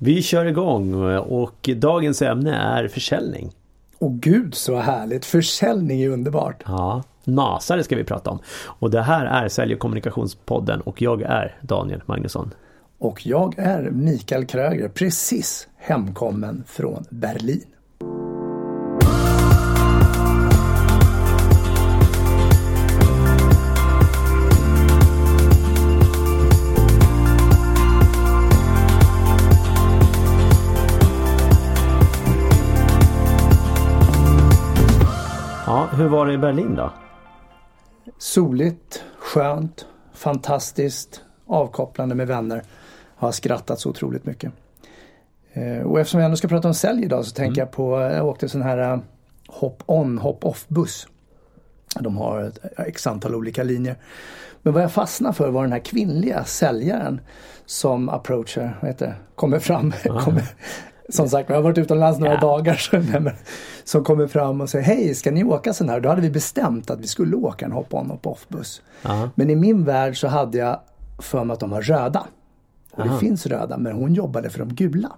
Vi kör igång och dagens ämne är försäljning. Och gud så härligt! Försäljning är underbart! Ja, Nasare ska vi prata om. Och det här är Sälj och kommunikationspodden och jag är Daniel Magnusson. Och jag är Mikael Kröger, precis hemkommen från Berlin. Det i Berlin då? Soligt, skönt, fantastiskt, avkopplande med vänner. Har skrattat så otroligt mycket. Eh, och eftersom vi ändå ska prata om sälj idag så tänker mm. jag på, jag åkte sån här eh, hop-on, hop-off buss. De har ett x antal olika linjer. Men vad jag fastnade för var den här kvinnliga säljaren som approachar, vad heter det, kommer fram, ah. kommer, som sagt, jag har varit utomlands några ja. dagar. Så, som kommer fram och säger Hej, ska ni åka sån här? Då hade vi bestämt att vi skulle åka en hop-on hop-off buss. Aha. Men i min värld så hade jag för mig att de var röda. Och Aha. det finns röda, men hon jobbade för de gula.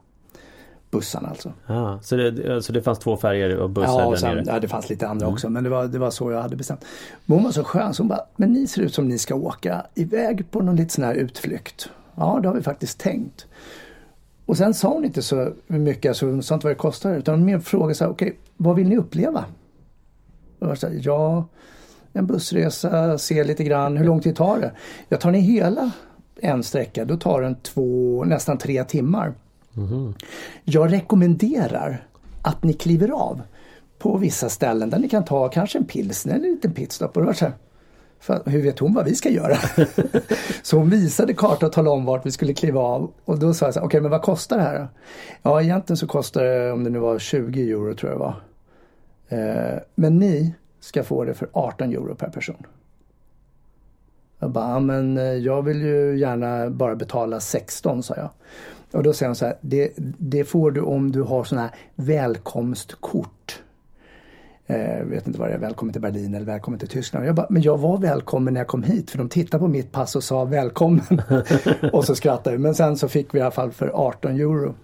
Bussarna alltså. Ja, så, det, så det fanns två färger av bussar ja, där sen, nere? Ja, det fanns lite andra mm. också men det var, det var så jag hade bestämt. Men hon var så skön så hon bara, men ni ser ut som ni ska åka iväg på någon liten sån här utflykt. Ja, det har vi faktiskt tänkt. Och sen sa hon inte så mycket, alltså, hon sa inte vad det kostar utan hon mer frågade så här, okej, okay, vad vill ni uppleva? Och jag sa, ja, en bussresa, se lite grann, hur lång tid tar det? Jag tar ni hela en sträcka, då tar den två, nästan tre timmar. Mm. Jag rekommenderar att ni kliver av på vissa ställen där ni kan ta kanske en pilsner eller en liten pitstop. Och då så hur vet hon vad vi ska göra? så hon visade kartan och talade om vart vi skulle kliva av. Och då sa jag okej okay, men vad kostar det här då? Ja egentligen så kostar det, om det nu var 20 euro tror jag det var. Eh, men ni ska få det för 18 euro per person. Jag bara, men eh, jag vill ju gärna bara betala 16 sa jag. Och då säger hon så här, det, det får du om du har sådana här välkomstkort. Eh, vet inte vad det är, välkommen till Berlin eller välkommen till Tyskland. Jag bara, men jag var välkommen när jag kom hit för de tittade på mitt pass och sa välkommen. och så skrattade vi. Men sen så fick vi i alla fall för 18 euro.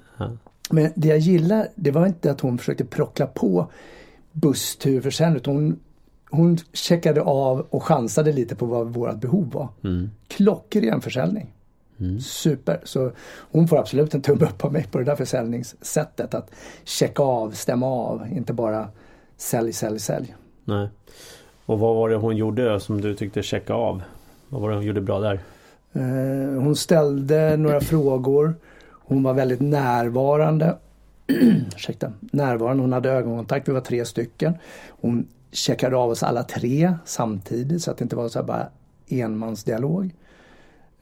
Men det jag gillar, det var inte att hon försökte prockla på bussturförsäljning utan hon, hon checkade av och chansade lite på vad vårt behov var. Mm. Klockren försäljning. Mm. Super! Så hon får absolut en tumme upp av mig på det där försäljningssättet. Att checka av, stämma av, inte bara sälj, sälj, sälj. Nej. Och vad var det hon gjorde som du tyckte checka av? Vad var det hon gjorde bra där? Eh, hon ställde några frågor. Hon var väldigt närvarande. Ursäkta. Närvarande. Hon hade ögonkontakt. Vi var tre stycken. Hon checkade av oss alla tre samtidigt så att det inte var så bara enmansdialog.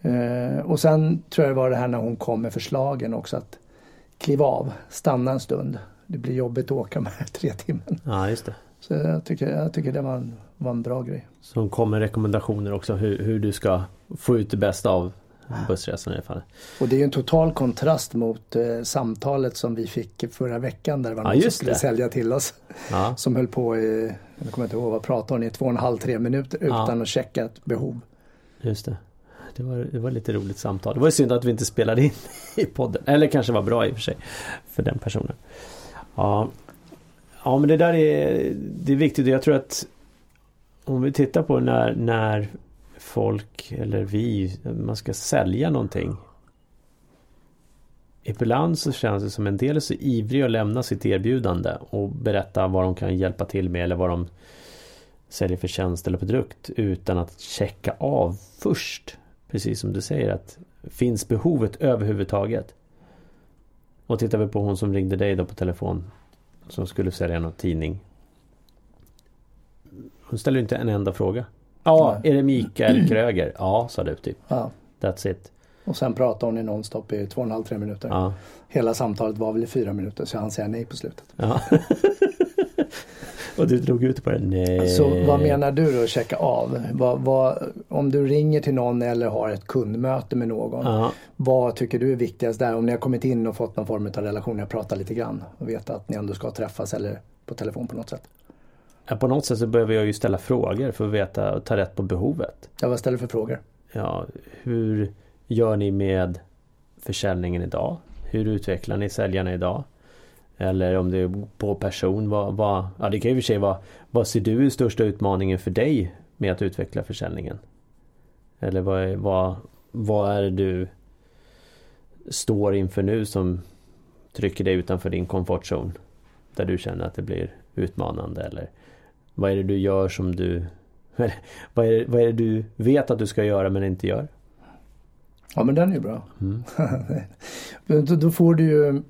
Eh, och sen tror jag det var det här när hon kom med förslagen också att kliva av, stanna en stund, det blir jobbigt att åka med tre timmar. Ja, just det. Så jag tycker, jag tycker det var en, var en bra grej. Så hon kom med rekommendationer också hur, hur du ska få ut det bästa av bussresan i alla fall. Och det är ju en total kontrast mot eh, samtalet som vi fick förra veckan där det var någon ja, som skulle det. sälja till oss. Ja. Som höll på i, jag kommer inte ihåg vad pratade hon i, två och en halv, tre minuter utan ja. att checka ett behov. Just det. Det var, det var lite roligt samtal. Det var ju synd att vi inte spelade in i podden. Eller kanske var bra i och för sig. För den personen. Ja, ja men det där är, det är viktigt. Jag tror att om vi tittar på när, när folk eller vi, man ska sälja någonting. Ibland så känns det som en del är så ivriga att lämna sitt erbjudande och berätta vad de kan hjälpa till med eller vad de säljer för tjänst eller produkt utan att checka av först. Precis som du säger att finns behovet överhuvudtaget? Och tittar vi på hon som ringde dig då på telefon som skulle sälja någon tidning. Hon ställer inte en enda fråga. Ja, är det Mikael Kröger? Ja, sa du typ. Ja. That's it. Och sen pratade hon i nonstop i två och en halv, tre minuter. Ja. Hela samtalet var väl i fyra minuter så han säger nej på slutet. Ja. och du drog ut på det? Nej. Så vad menar du då, checka av? Vad, vad, om du ringer till någon eller har ett kundmöte med någon. Ja. Vad tycker du är viktigast där? Om ni har kommit in och fått någon form av relation, jag pratar lite grann och vet att ni ändå ska träffas eller på telefon på något sätt. Ja, på något sätt så behöver jag ju ställa frågor för att veta och ta rätt på behovet. Ja, vad ställer du för frågor? Ja, hur gör ni med försäljningen idag? hur utvecklar ni säljarna idag? Eller om det är på person, vad, vad, ja det kan ju för sig vara Vad ser du är största utmaningen för dig med att utveckla försäljningen? Eller vad vad, vad är det du står inför nu som trycker dig utanför din komfortzon? Där du känner att det blir utmanande eller vad är det du gör som du vad, är det, vad är det du vet att du ska göra men inte gör? Ja men den är ju bra. Mm. då får du ju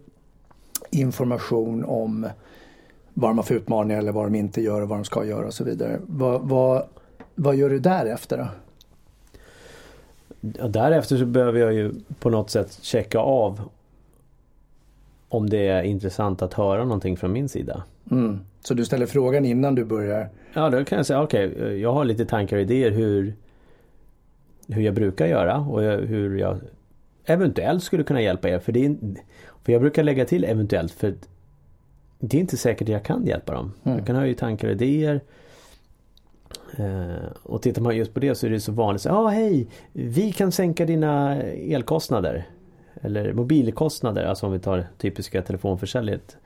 information om vad de har för utmaningar eller vad de inte gör och vad de ska göra och så vidare. Vad, vad, vad gör du därefter då? Därefter så behöver jag ju på något sätt checka av om det är intressant att höra någonting från min sida. Mm. Så du ställer frågan innan du börjar? Ja, då kan jag säga okej, okay, jag har lite tankar och idéer hur, hur jag brukar göra och hur jag eventuellt skulle kunna hjälpa er. För, det är, för jag brukar lägga till eventuellt för det är inte säkert att jag kan hjälpa dem. Mm. Jag kan ha ju tankar och idéer. Eh, och tittar man just på det så är det så vanligt. Ja, ah, hej! Vi kan sänka dina elkostnader. Eller mobilkostnader, alltså om vi tar typiska telefonförsäljet.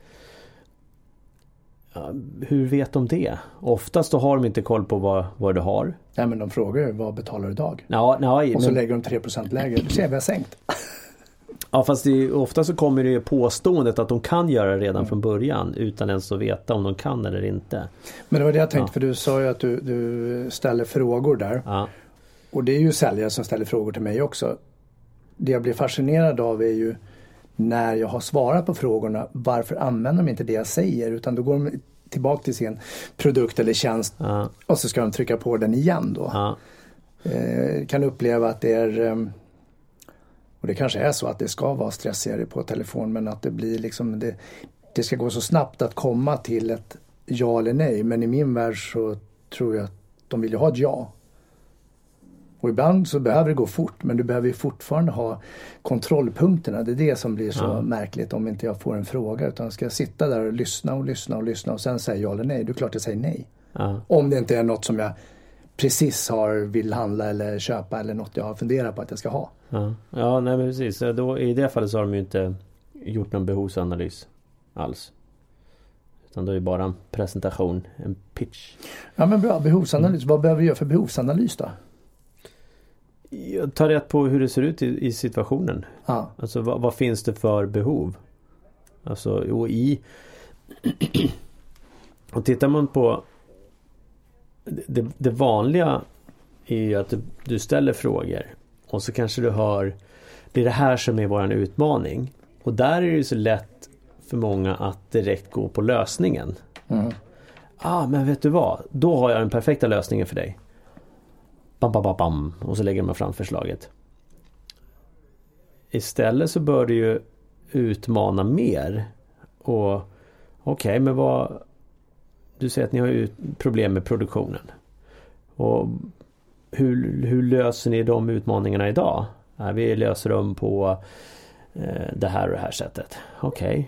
Ja, hur vet de det? Oftast då har de inte koll på vad, vad du har. Nej men de frågar vad betalar du idag? Ja, nej, och så men... lägger de 3% lägre. Du ser vi har sänkt. Ja fast det, ofta så kommer det ju påståendet att de kan göra det redan mm. från början utan ens att veta om de kan eller inte. Men det var det jag tänkte ja. för du sa ju att du, du ställer frågor där. Ja. Och det är ju säljare som ställer frågor till mig också. Det jag blir fascinerad av är ju när jag har svarat på frågorna varför använder de inte det jag säger utan då går de tillbaka till sin produkt eller tjänst ja. och så ska de trycka på den igen då. Eh, kan uppleva att det är ehm, och det kanske är så att det ska vara stressigare på telefon men att det blir liksom det, det ska gå så snabbt att komma till ett ja eller nej men i min värld så tror jag att de vill ju ha ett ja. Och ibland så behöver det gå fort men du behöver ju fortfarande ha kontrollpunkterna. Det är det som blir så ja. märkligt om inte jag får en fråga. Utan ska jag sitta där och lyssna och lyssna och lyssna och sen säga ja eller nej. Då är det klart jag säger nej. Ja. Om det inte är något som jag precis har vill handla eller köpa eller något jag har funderat på att jag ska ha. Ja, ja nej men precis. Då, I det fallet så har de ju inte gjort någon behovsanalys alls. Utan då är det bara en presentation, en pitch. Ja men bra, behovsanalys. Mm. Vad behöver vi göra för behovsanalys då? Ta rätt på hur det ser ut i, i situationen. Ja. Alltså vad, vad, finns det för behov? Alltså och i Och tittar man på det, det vanliga är ju att du, du, ställer frågor och så kanske du hör Det är det här som är våran utmaning. Och där är det så lätt för många att direkt gå på lösningen. Mm. Ah, men vet du vad? Då har jag den perfekta lösningen för dig. Bam, bam, bam, bam. Och så lägger man fram förslaget. Istället så bör du ju utmana mer. Och Okej, okay, men vad du säger att ni har problem med produktionen. Och hur, hur löser ni de utmaningarna idag? Ja, vi löser dem på eh, det här och det här sättet. Okej. Okay.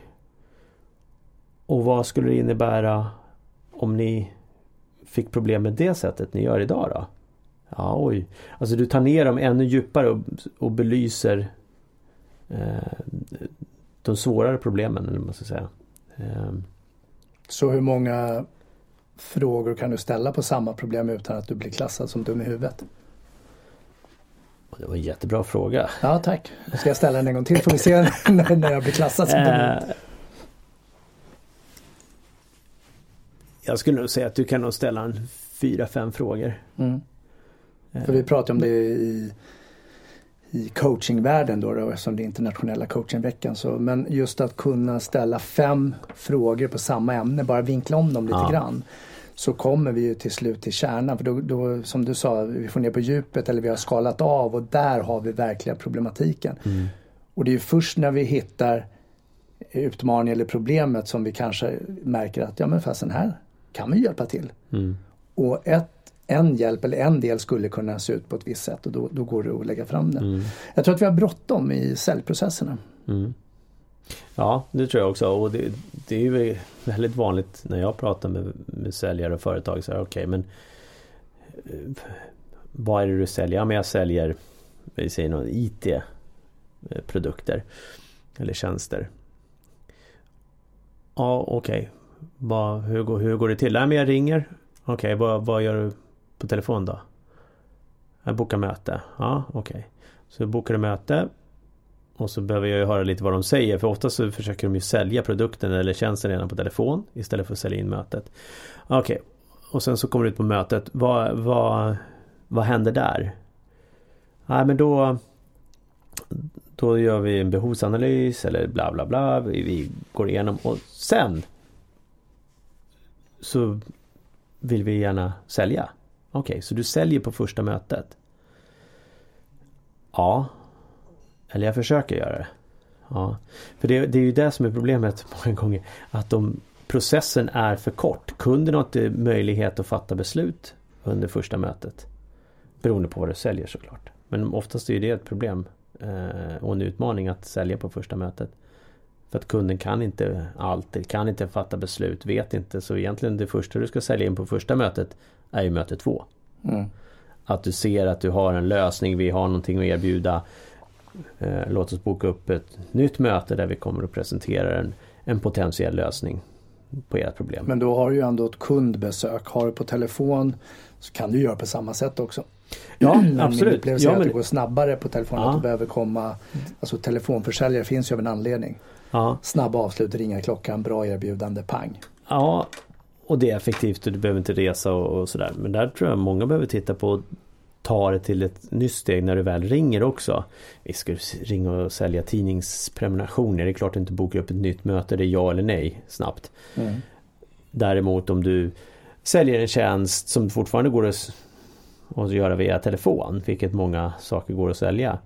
Och vad skulle det innebära om ni fick problem med det sättet ni gör idag då? Ja, oj. Alltså du tar ner dem ännu djupare och, och belyser eh, de svårare problemen, eller vad man ska säga. Eh. Så hur många frågor kan du ställa på samma problem utan att du blir klassad som dum i huvudet? Det var en jättebra fråga. Ja, tack. Ska jag ställa den en gång till får vi se när jag blir klassad som dum i huvudet. Eh. Jag skulle nog säga att du kan nog ställa en fyra, fem frågor. Mm. För vi pratar om det i, i coachingvärlden då, då som det är internationella coachingveckan. Så, men just att kunna ställa fem frågor på samma ämne, bara vinkla om dem lite ja. grann. Så kommer vi ju till slut till kärnan. För då, då, som du sa, vi får ner på djupet eller vi har skalat av och där har vi verkliga problematiken. Mm. Och det är först när vi hittar utmaningen eller problemet som vi kanske märker att ja men fast den här kan vi hjälpa till. Mm. Och ett en hjälp eller en del skulle kunna se ut på ett visst sätt och då, då går det att lägga fram det. Mm. Jag tror att vi har bråttom i säljprocesserna. Mm. Ja, det tror jag också. Och det, det är ju väldigt vanligt när jag pratar med, med säljare och företag. Så här, okay, men eh, vad är det du säljer? Ja, men jag säljer vi säger någon IT-produkter. Eh, eller tjänster. Ja, okej. Okay. Hur, går, hur går det till? Nej, men jag ringer. Okej, okay, vad, vad gör du på telefon då? Jag bokar möte. Ja, okej. Okay. Så bokar du möte. Och så behöver jag ju höra lite vad de säger för ofta så försöker de ju sälja produkten eller tjänsten redan på telefon istället för att sälja in mötet. Okej, okay. och sen så kommer du ut på mötet. Vad, vad, vad händer där? Nej men då Då gör vi en behovsanalys eller bla bla bla. Vi, vi går igenom och sen Så Vill vi gärna sälja. Okej, okay, så du säljer på första mötet? Ja. Eller jag försöker göra det. Ja. För det, det är ju det som är problemet många gånger. Att de, processen är för kort. Kunden har inte möjlighet att fatta beslut under första mötet. Beroende på vad du säljer såklart. Men oftast är det ett problem eh, och en utmaning att sälja på första mötet. För att kunden kan inte alltid, kan inte fatta beslut, vet inte. Så egentligen det första du ska sälja in på första mötet är ju möte två. Mm. Att du ser att du har en lösning, vi har någonting att erbjuda. Eh, låt oss boka upp ett nytt möte där vi kommer att presentera en, en potentiell lösning på ert problem. Men då har du ju ändå ett kundbesök. Har du på telefon så kan du göra på samma sätt också. Ja, men absolut. Min ja, men... att det går snabbare på telefon. Ja. Att du behöver komma, alltså telefonförsäljare finns ju av en anledning. Ja. Snabba avslut, ringa klockan, bra erbjudande, pang. Ja, och det är effektivt och du behöver inte resa och, och sådär. Men där tror jag många behöver titta på ta det till ett nytt steg när du väl ringer också. Vi ska ringa och sälja tidningsprenumerationer. Det är klart att du inte bokar upp ett nytt möte. Det är ja eller nej snabbt. Mm. Däremot om du säljer en tjänst som fortfarande går att, att göra via telefon, vilket många saker går att sälja.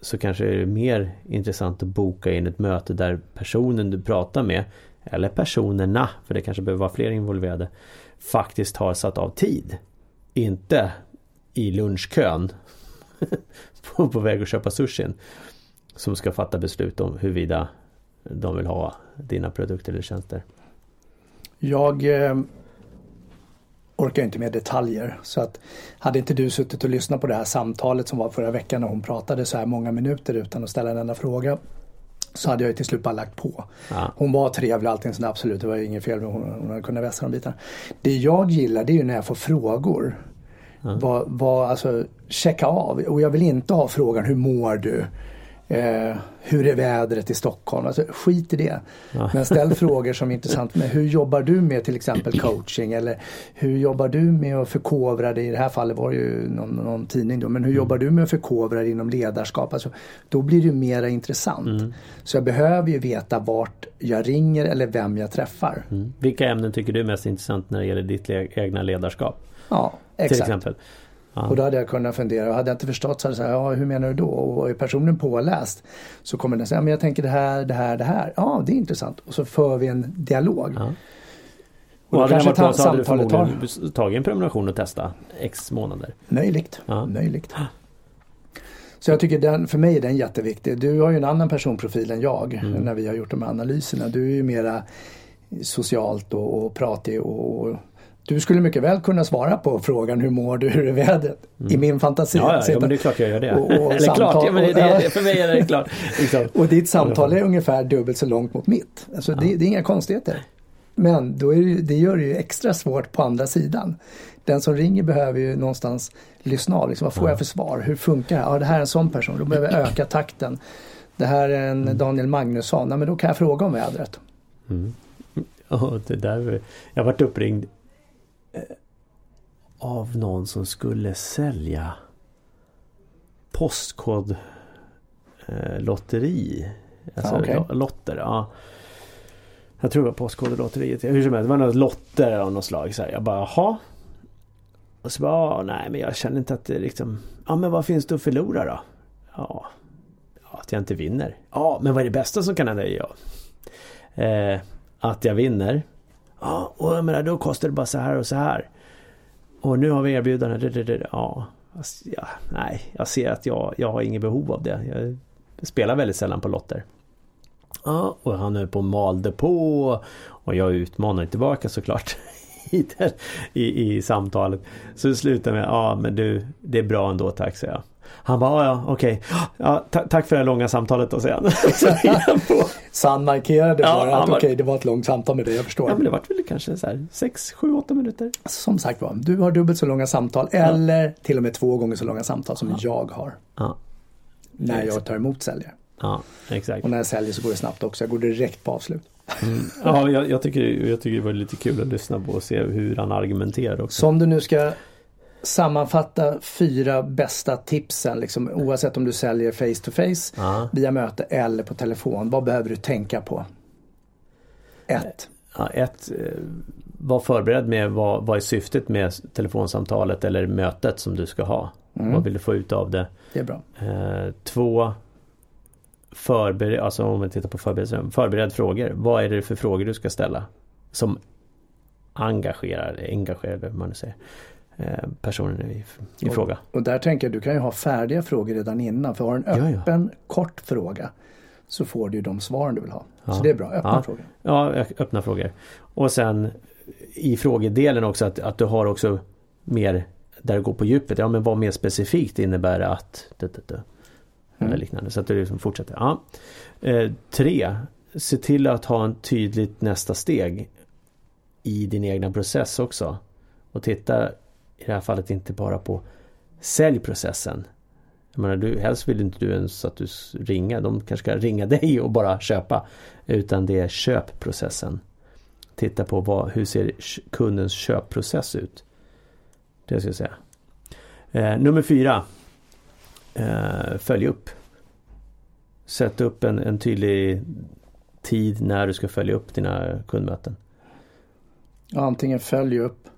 Så kanske är det mer intressant att boka in ett möte där personen du pratar med eller personerna, för det kanske behöver vara fler involverade, faktiskt har satt av tid. Inte i lunchkön på, på väg att köpa sushin. Som ska fatta beslut om huruvida de vill ha dina produkter eller tjänster. Jag eh, orkar inte med detaljer. Så att hade inte du suttit och lyssnat på det här samtalet som var förra veckan när hon pratade så här många minuter utan att ställa en enda fråga så hade jag ju till slut bara lagt på. Ja. Hon var trevlig allting sånt absolut, det var inget fel hon, hon hade kunnat vässa de bitarna. Det jag gillar det är ju när jag får frågor. Ja. Vad, vad, alltså checka av och jag vill inte ha frågan hur mår du? Eh, hur är vädret i Stockholm? Alltså, skit i det. Ja. Men ställ frågor som är intressant. Men hur jobbar du med till exempel coaching? Eller hur jobbar du med att förkovra dig? I det här fallet var det ju någon, någon tidning då. Men hur mm. jobbar du med att förkovra dig inom ledarskap? Alltså, då blir det ju mera intressant. Mm. Så jag behöver ju veta vart jag ringer eller vem jag träffar. Mm. Vilka ämnen tycker du är mest intressant när det gäller ditt egna ledarskap? Ja, exakt. Till exempel. Ja. Och då hade jag kunnat fundera. Och hade jag inte förstått så hade jag sagt, ja hur menar du då? Och är personen påläst så kommer den säga, men jag tänker det här, det här, det här. Ja, det är intressant. Och så för vi en dialog. Ja. Och, och hade kanske ta, så hade du förmodligen tagit en prenumeration och testa X månader. Möjligt. Ja. Möjligt. Så jag tycker den, för mig är den jätteviktig. Du har ju en annan personprofil än jag mm. när vi har gjort de här analyserna. Du är ju mera socialt och, och pratig och du skulle mycket väl kunna svara på frågan hur mår du, hur är vädret? Mm. I min fantasi. Ja, ja, ja, men det är klart jag gör det. Och, och Eller klart, ja, men det, det, för mig är det klart. Liksom. och ditt samtal är ungefär dubbelt så långt mot mitt. Alltså ja. det, det, är inga konstigheter. Men då är det, det gör det ju extra svårt på andra sidan. Den som ringer behöver ju någonstans lyssna av. Liksom, vad får ja. jag för svar? Hur funkar det? Ja, det här är en sån person. Då behöver jag öka takten. Det här är en mm. Daniel Magnusson. Nej, men då kan jag fråga om vädret. Mm. Oh, det där, jag varit uppringd av någon som skulle sälja postkod eh, lotteri. Alltså ah, okay. lotter. Ja. Jag tror det var Postkodlotteriet. Hur som helst, det var något lotter av något slag. Så här. Jag bara, jaha. Och så bara, nej men jag känner inte att det liksom... Ja men vad finns det att förlora då? Ja, att jag inte vinner. Ja, men vad är det bästa som kan hända? Ja. Eh, att jag vinner. Ja, och jag menar då kostar det bara så här och så här. Och nu har vi erbjudanden. Ja, ja, nej, jag ser att jag, jag har inget behov av det. Jag spelar väldigt sällan på lotter. Ja, och han höll på och malde på. Och jag utmanar tillbaka såklart. I, i, i samtalet. Så det slutar med, ja men du, det är bra ändå tack säger jag. Han bara, ja okej, ja, ta- tack för det långa samtalet då säger han. Så han markerade Ja, bara att var- okej, det var ett långt samtal med dig, jag förstår. ja men det vart väl kanske så här 6, 7, 8 minuter. Som sagt var, du har dubbelt så långa samtal eller till och med två gånger så långa samtal som jag har. Ja, När jag tar emot säljare. ja exakt. Och när jag säljer så går det snabbt också. Jag går direkt på avslut. Ja, jag, jag, tycker, jag tycker det var lite kul att lyssna på och se hur han argumenterar också. Så om du nu ska sammanfatta fyra bästa tipsen, liksom, oavsett om du säljer face to face, Ja. via möte eller på telefon. Vad behöver du tänka på? Ett. Ja, ett, eh, var förberedd med vad, vad är syftet med telefonsamtalet eller mötet som du ska ha. Vad vill du få ut av det? Det är bra. Eh, två, förbered, alltså om vi tittar på förberedelse, förbered frågor. Vad är det för frågor du ska ställa? Som engagerar, engagerar eller vad man säger, personen i, i fråga. Och där tänker jag, du kan ju ha färdiga frågor redan innan. För har du en Ja, ja. öppen, kort fråga så får du de svaren du vill ha. Ja. Så det är bra, öppna Ja. frågor. Ja, öppna frågor. Och sen i frågedelen också att, att du har också mer där du går på djupet. Ja men vad mer specifikt innebär det att det, det, det, eller Mm. liknande. Så att du liksom fortsätter. Ja. Eh, tre, se till att ha en tydligt nästa steg i din egna process också. Och titta i det här fallet inte bara på säljprocessen. Jag menar, du, helst vill inte du ens att du ringer. De kanske ska ringa dig och bara köpa. Utan det är köpprocessen. Titta på vad, hur ser kundens köpprocess ut. Det ska jag säga. Eh, nummer fyra. Eh, följ upp. Sätt upp en, en tydlig tid när du ska följa upp dina kundmöten. Antingen följ upp,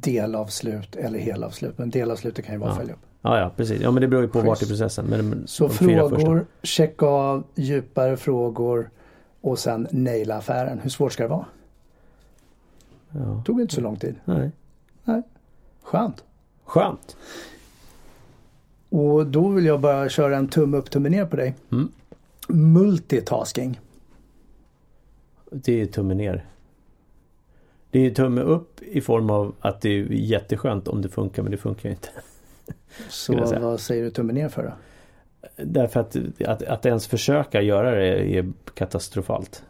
delavslut eller helavslut. Men delavslutet kan ju vara Ja. följa upp. Ja, ja precis. Ja men det beror ju på Schysst. vart i processen. Men, men Så frågor, checka av, djupare frågor och sen naila affären. Hur svårt ska det vara? Ja. Tog inte så lång tid. Nej. Skönt. Skönt. Och då vill jag bara köra en tumme upp, tumme ner på dig. Mm. Multitasking. Det är tumme ner. Det är tumme upp i form av att det är jätteskönt om det funkar men det funkar ju inte. Så vad säger du tumme ner för då? Därför att, att, att ens försöka göra det är katastrofalt.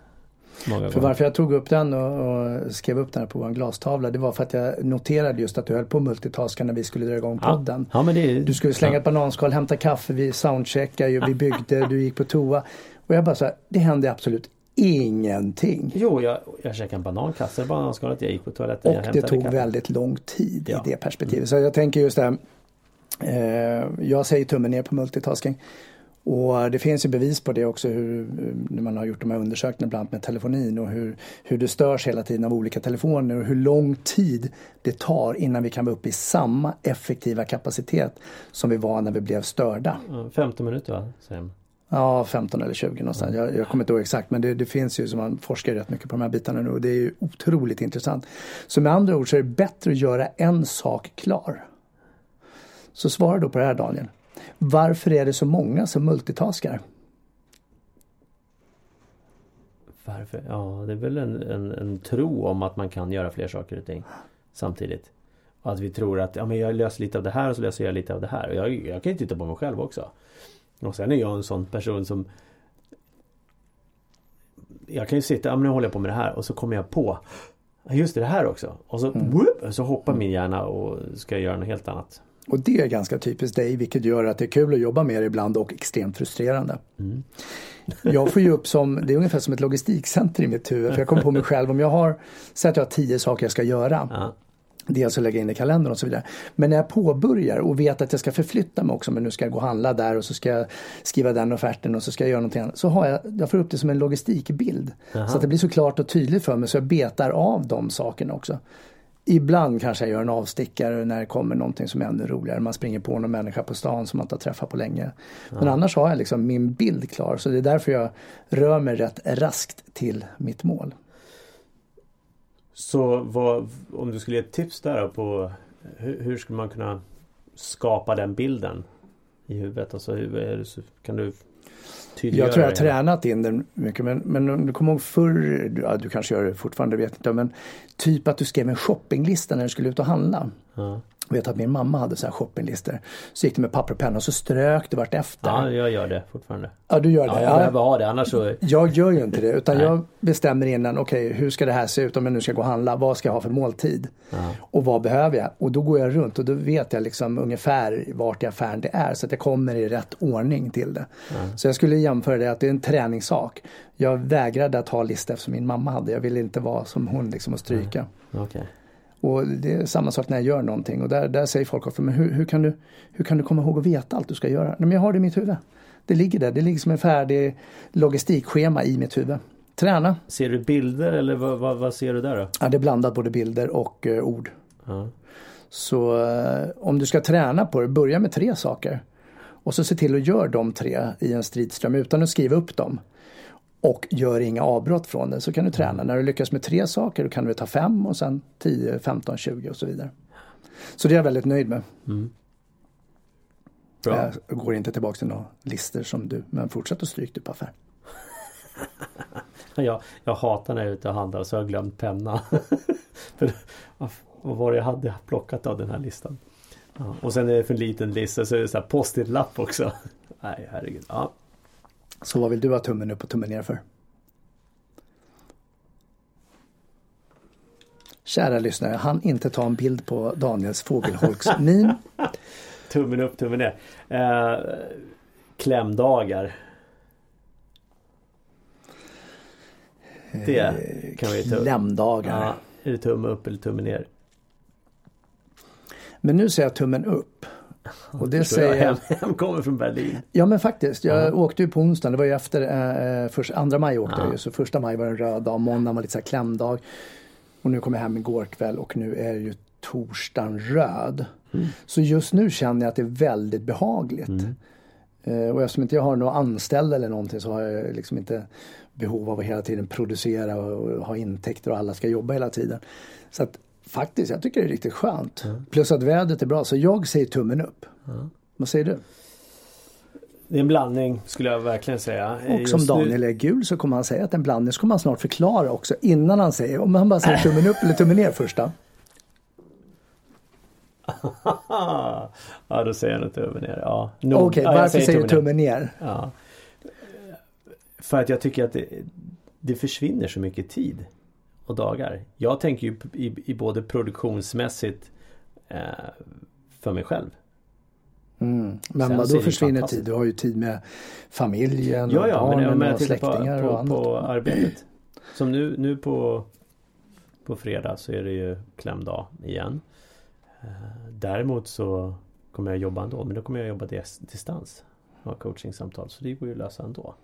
För varför jag tog upp den och, och skrev upp den här på vår glastavla det var för att jag noterade just att du höll på multitaska när vi skulle dra igång Ja. podden. Ja, men det Du skulle slänga ja. ett bananskal, hämta kaffe, vi soundcheckade, vi byggde, du gick på toa. Och jag bara så här, det hände absolut ingenting. Jo, jag, jag käkade en banan, kastade bananskalet, jag gick på toaletten, Och det tog väldigt lång tid Ja. i det perspektivet. Så jag tänker just det här, eh, jag säger tummen ner på multitasking. Och det finns ju bevis på det också hur, när man har gjort de här undersökningarna bland annat med telefonin och hur, hur det störs hela tiden av olika telefoner och hur lång tid det tar innan vi kan vara uppe i samma effektiva kapacitet som vi var när vi blev störda. Ja, 15 minuter va? De. Ja, 15 eller 20 någonstans. Jag, jag kommer inte ihåg exakt men det, det finns ju som man forskar rätt mycket på de här bitarna nu och det är ju otroligt intressant. Så med andra ord så är det bättre att göra en sak klar. Så svara då på det här Daniel. Varför är det så många som multitaskar? Varför? Ja, det är väl en, en, en tro om att man kan göra fler saker och ting samtidigt. Och att vi tror att ja, men jag löser lite av det här och så löser jag lite av det här. Och jag, jag kan ju titta på mig själv också. Och sen är jag en sån person som Jag kan ju sitta, ja men nu håller jag på med det här och så kommer jag på "Ja, Just det, det här också. Och så, whoop, så hoppar min hjärna och ska göra något helt annat. Och det är ganska typiskt dig vilket gör att det är kul att jobba med det ibland och extremt frustrerande. Jag får ju upp som, det är ungefär som ett logistikcenter i mitt huvud. För jag kommer på mig själv om jag har, säg att jag har tio saker jag ska göra. Ja. Dels att lägga in i kalendern och så vidare. Men när jag påbörjar och vet att jag ska förflytta mig också, men nu ska jag gå och handla där och så ska jag skriva den offerten och så ska jag göra någonting annat. Så har jag, jag får upp det som en logistikbild. Så att det blir så klart och tydligt för mig så jag betar av de sakerna också. Ibland kanske jag gör en avstickare när det kommer någonting som är ännu roligare. Man springer på någon människa på stan som man inte har träffat på länge. Men annars har jag liksom min bild klar. Så det är därför jag rör mig rätt raskt till mitt mål. Så vad, om du skulle ge ett tips där på hur, hur skulle man kunna skapa den bilden i huvudet? Alltså, hur kan du tydliggöra Jag tror jag har tränat in den mycket men, men om du kommer ihåg förr, ja, du kanske gör det fortfarande, vet inte, men typ att du skrev en shoppinglista när du skulle ut och handla. Ja. Vet att min mamma hade så här shoppinglistor. Så gick det med papper och penna och så strök det vartefter. Ja, jag gör det fortfarande. Ja, du gör det. Ja, jag behöver ha det annars så... Jag gör ju inte det utan Nej. jag bestämmer innan, okej hur ska det här se ut om jag nu ska gå och handla, vad ska jag ha för måltid? Ja. Och vad behöver jag? Och då går jag runt och då vet jag liksom ungefär vart i affären det är så att jag kommer i rätt ordning till det. Så jag skulle jämföra det att det är en träningssak. Jag vägrade att ha lista eftersom min mamma hade, jag ville inte vara som hon liksom och stryka. Okej. Och det är samma sak när jag gör någonting och där, där säger folk ofta, men hur, hur, kan du, hur kan du komma ihåg att veta allt du ska göra? Men jag har det i mitt huvud. Det ligger där, det ligger som en färdig logistikschema i mitt huvud. Träna, Ser du bilder eller vad, vad, vad ser du där då? ja, det är blandat både bilder och eh, ord. Ja. Så eh, om du ska träna på det, börja med tre saker. Och så se till att göra de tre i en stridström utan att skriva upp dem. Och gör inga avbrott från det så kan du träna. När du lyckas med tre saker då kan du ta fem och sen 10, 15, 20 och så vidare. Så det är jag väldigt nöjd med. Bra. Jag går inte tillbaka till några listor som du, men fortsätt att stryka du på affär. Jag, jag hatar när jag är ute och handlar så har jag glömt penna. För, vad var det jag hade plockat av den här listan? Ja. Och sen är det för en liten lista så är det så här post-it-lapp också. Nej herregud. Ja. Så vad vill du ha tummen upp och tummen ner för? Kära lyssnare, han inte ta en bild på Daniels fågelholks min. Tummen upp, tummen ner. Eh, klämdagar. Det kan vi ta upp. Klämdagar. Ja, är det tumme upp eller tumme ner? Men nu säger jag tummen upp. Och det jag säger hem, jag. hem kommer från Berlin. Ja men faktiskt, jag åkte ju på onsdagen, det var ju efter eh, först, andra maj åkte jag ju. Så första maj var en röd dag, måndagen var lite så här klämdag. Och nu kom jag hem igår kväll och nu är ju torsdagen röd. Så just nu känner jag att det är väldigt behagligt. Eh, och eftersom inte jag har några anställda eller någonting så har jag liksom inte behov av att hela tiden producera och, och ha intäkter och alla ska jobba hela tiden. Så att faktiskt, jag tycker det är riktigt skönt. Plus att vädret är bra, så jag säger tummen upp. Vad säger du? Det är en blandning skulle jag verkligen säga. Och Just som nu- Daniel är gul så kommer han säga att det är en blandning. Så kommer han snart förklara också innan han säger. Om han bara säger tummen upp eller tummen ner först då. ja, då säger nog tummen ner. Ja, Okej, nog. ja, jag varför säger du ner. tummen ner? Ja. För att jag tycker att det, det försvinner så mycket tid och dagar. Jag tänker ju i, i både produktionsmässigt eh, för mig själv. Mm. Men så är vad det då ju försvinner tid? Du har ju tid med familjen Ja, och ja, men barnen om jag och tittar på, släktingar och på, annat. på arbetet. Som nu, nu på, på fredag så är det ju klämdag igen. Eh, Däremot så kommer jag jobba ändå, men då kommer jag jobba dis- distans. Ha coachingsamtal, så det går ju att lösa ändå.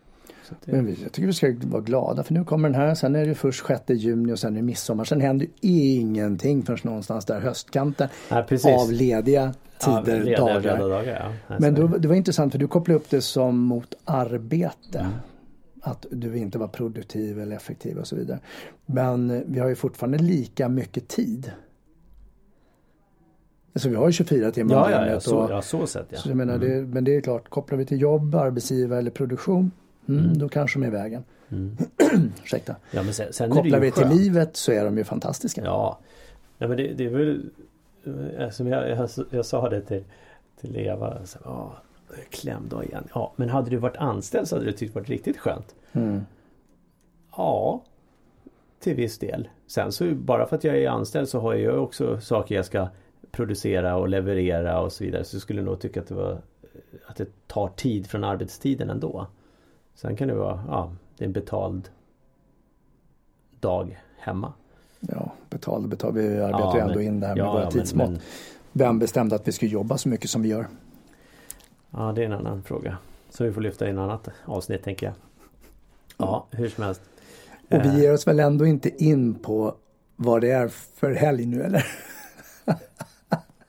Det, Men jag tycker vi ska vara glada för nu kommer den här. Sen är det först 6 juni och sen är det midsommar. Sen händer ingenting förrän någonstans där höstkanten. Precis. Av lediga Ja, tider, lediga, dagar. dagar ja. Men då, det. var intressant för du kopplade upp det som mot arbete. Mm. Att du inte var produktiv eller effektiv och så vidare. Men eh, vi har ju fortfarande lika mycket tid. Alltså vi har ju 24 timmar om Ja, ja, ja, dygnet så, och- ja, så sett ja. så jag menar, det, men det är klart, kopplar vi till jobb, arbetsgivare eller produktion, mm, då kanske de är i vägen. Ursäkta. ja men sen, sen Kopplar vi till skönt. livet så är de ju fantastiska. Ja. ja men det, det är väl som jag, jag, jag sa det till, till Eva. Så, ja, klämdag igen. Ja, men hade du varit anställd så hade du tyckt det varit riktigt skönt. Mm. Ja, till viss del. Sen så bara för att jag är anställd så har jag också saker jag ska producera och leverera och så vidare. Så jag skulle nog tycka att det var att det tar tid från arbetstiden ändå. Sen kan det vara, ja, det är en betald dag hemma. Ja, betal, betal. Vi arbetar Ja, ju ändå men- in det här med ja, våra ja, tidsmått. men- Vem bestämde att vi skulle jobba så mycket som vi gör? Ja, det är en annan fråga. Så vi får lyfta i en annat avsnitt tänker jag. Ja, hur som helst. Och Eh, vi ger oss väl ändå inte in på vad det är för helg nu eller?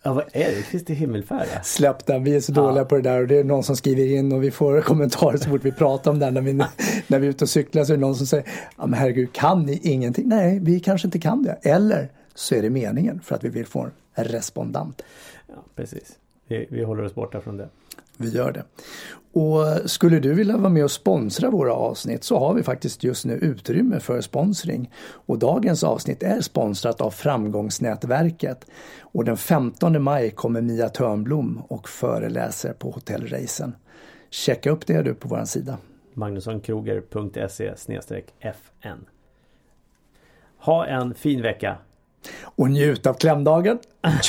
Ja, vad är det? Kristi himmelfärd? ja. Släpp den, vi är så dåliga på det där och det är någon som skriver in och vi får kommentarer så fort vi pratar om det. När vi, när vi är ute och cyklar så är det någon som säger ja, men herregud, kan ni ingenting? Nej, vi kanske inte kan det. Eller så är det meningen för att vi vill få en respondent. Ja, precis. Vi, vi håller oss borta från det. Vi gör det. Och skulle du vilja vara med och sponsra våra avsnitt så har vi faktiskt just nu utrymme för sponsring. Och dagens avsnitt är sponsrat av Framgångsnätverket. Och den 15 maj kommer Mia Törnblom och föreläser på Hotell Reisen. Checka upp det du på vår sida. Magnussonkroger.se FN Ha en fin vecka! Och njut av klämdagen!